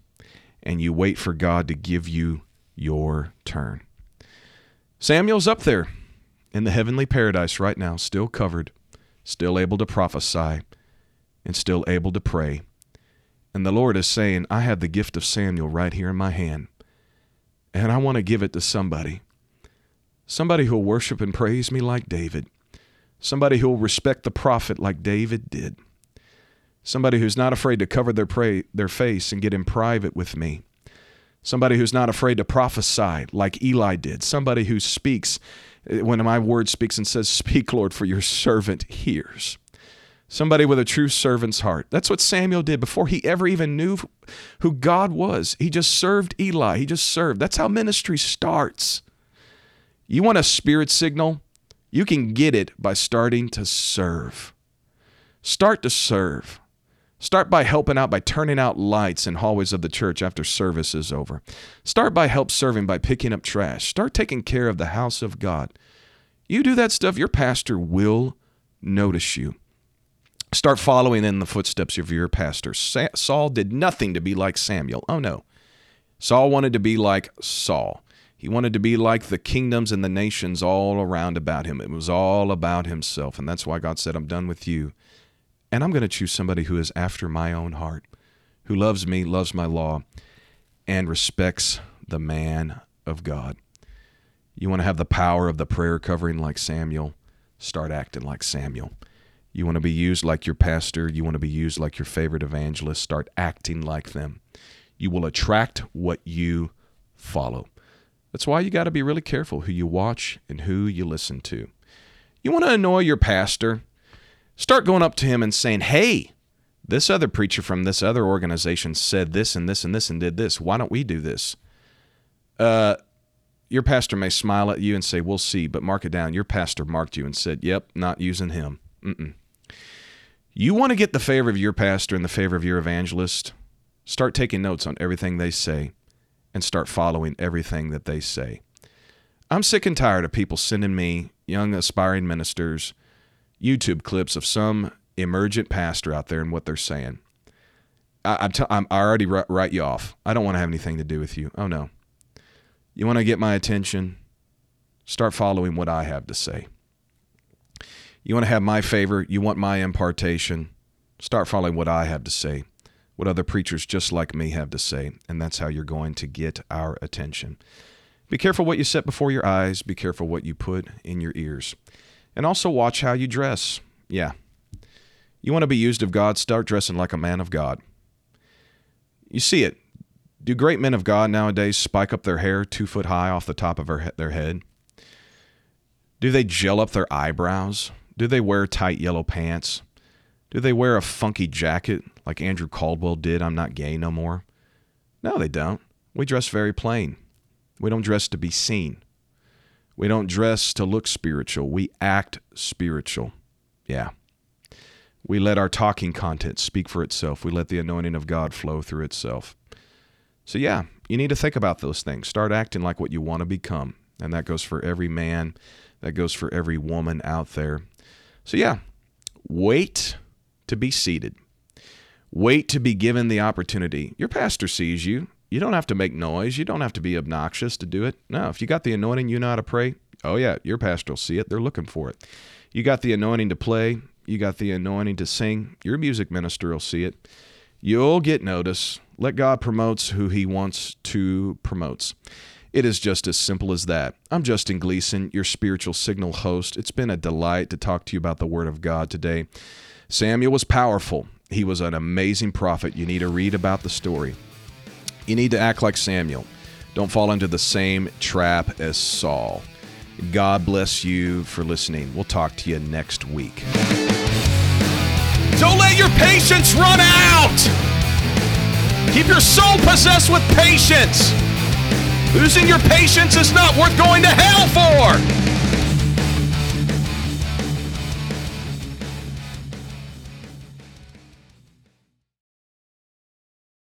and you wait for God to give you your turn. Samuel's up there in the heavenly paradise right now, still covered, still able to prophesy, and still able to pray. And the Lord is saying, I have the gift of Samuel right here in my hand, and I want to give it to somebody. Somebody who'll worship and praise me like David. Somebody who'll respect the prophet like David did. Somebody who's not afraid to cover their, their face and get in private with me. Somebody who's not afraid to prophesy like Eli did. Somebody who speaks eh, when my word speaks and says, Speak, Lord, for your servant hears. Somebody with a true servant's heart. That's what Samuel did before he ever even knew who God was. He just served Eli. He just served. That's how ministry starts. You want a spirit signal? You can get it by starting to serve. Start to serve. Start by helping out by turning out lights in hallways of the church after service is over. Start by help serving by picking up trash. Start taking care of the house of God. You do that stuff, your pastor will notice you. Start following in the footsteps of your pastor. Saul did nothing to be like Samuel. Oh no. Saul wanted to be like Saul. He wanted to be like the kingdoms and the nations all around about him. It was all about himself. And that's why God said, I'm done with you. And I'm going to choose somebody who is after my own heart, who loves me, loves my law, and respects the man of God. You want to have the power of the prayer covering like Samuel? Start acting like Samuel. You want to be used like your pastor? You want to be used like your favorite evangelist? Start acting like them. You will attract what you follow. That's why you got to be really careful who you watch and who you listen to. You want to annoy your pastor? Start going up to him and saying, Hey, this other preacher from this other organization said this and this and this and did this. Why don't we do this? Uh, your pastor may smile at you and say, We'll see, but mark it down. Your pastor marked you and said, Yep, not using him. Mm-mm. You want to get the favor of your pastor and the favor of your evangelist? Start taking notes on everything they say and start following everything that they say. I'm sick and tired of people sending me, young aspiring ministers, YouTube clips of some emergent pastor out there and what they're saying. I, am t- I'm, I already write you off. I don't want to have anything to do with you. Oh, no. You want to get my attention? Start following what I have to say. You want to have my favor? You want my impartation? Start following what I have to say what other preachers just like me have to say, and that's how you're going to get our attention. Be careful what you set before your eyes, be careful what you put in your ears. And also watch how you dress. Yeah. You want to be used of God, start dressing like a man of God. You see it. Do great men of God nowadays spike up their hair two foot high off the top of their head? Do they gel up their eyebrows? Do they wear tight yellow pants? Do they wear a funky jacket like Andrew Caldwell did? I'm not gay no more. No, they don't. We dress very plain. We don't dress to be seen. We don't dress to look spiritual. We act spiritual. Yeah. We let our talking content speak for itself. We let the anointing of God flow through itself. So, yeah, you need to think about those things. Start acting like what you want to become. And that goes for every man, that goes for every woman out there. So, yeah, wait to be seated. Wait to be given the opportunity. Your pastor sees you. You don't have to make noise. You don't have to be obnoxious to do it. No, if you got the anointing, you know how to pray. Oh, yeah, your pastor will see it. They're looking for it. You got the anointing to play. You got the anointing to sing. Your music minister will see it. You'll get notice. Let God promotes who he wants to promotes. It is just as simple as that. I'm Justin Gleason, your spiritual signal host. It's been a delight to talk to you about the Word of God today. Samuel was powerful. He was an amazing prophet. You need to read about the story. You need to act like Samuel. Don't fall into the same trap as Saul. God bless you for listening. We'll talk to you next week. Don't let your patience run out. Keep your soul possessed with patience. Losing your patience is not worth going to hell for.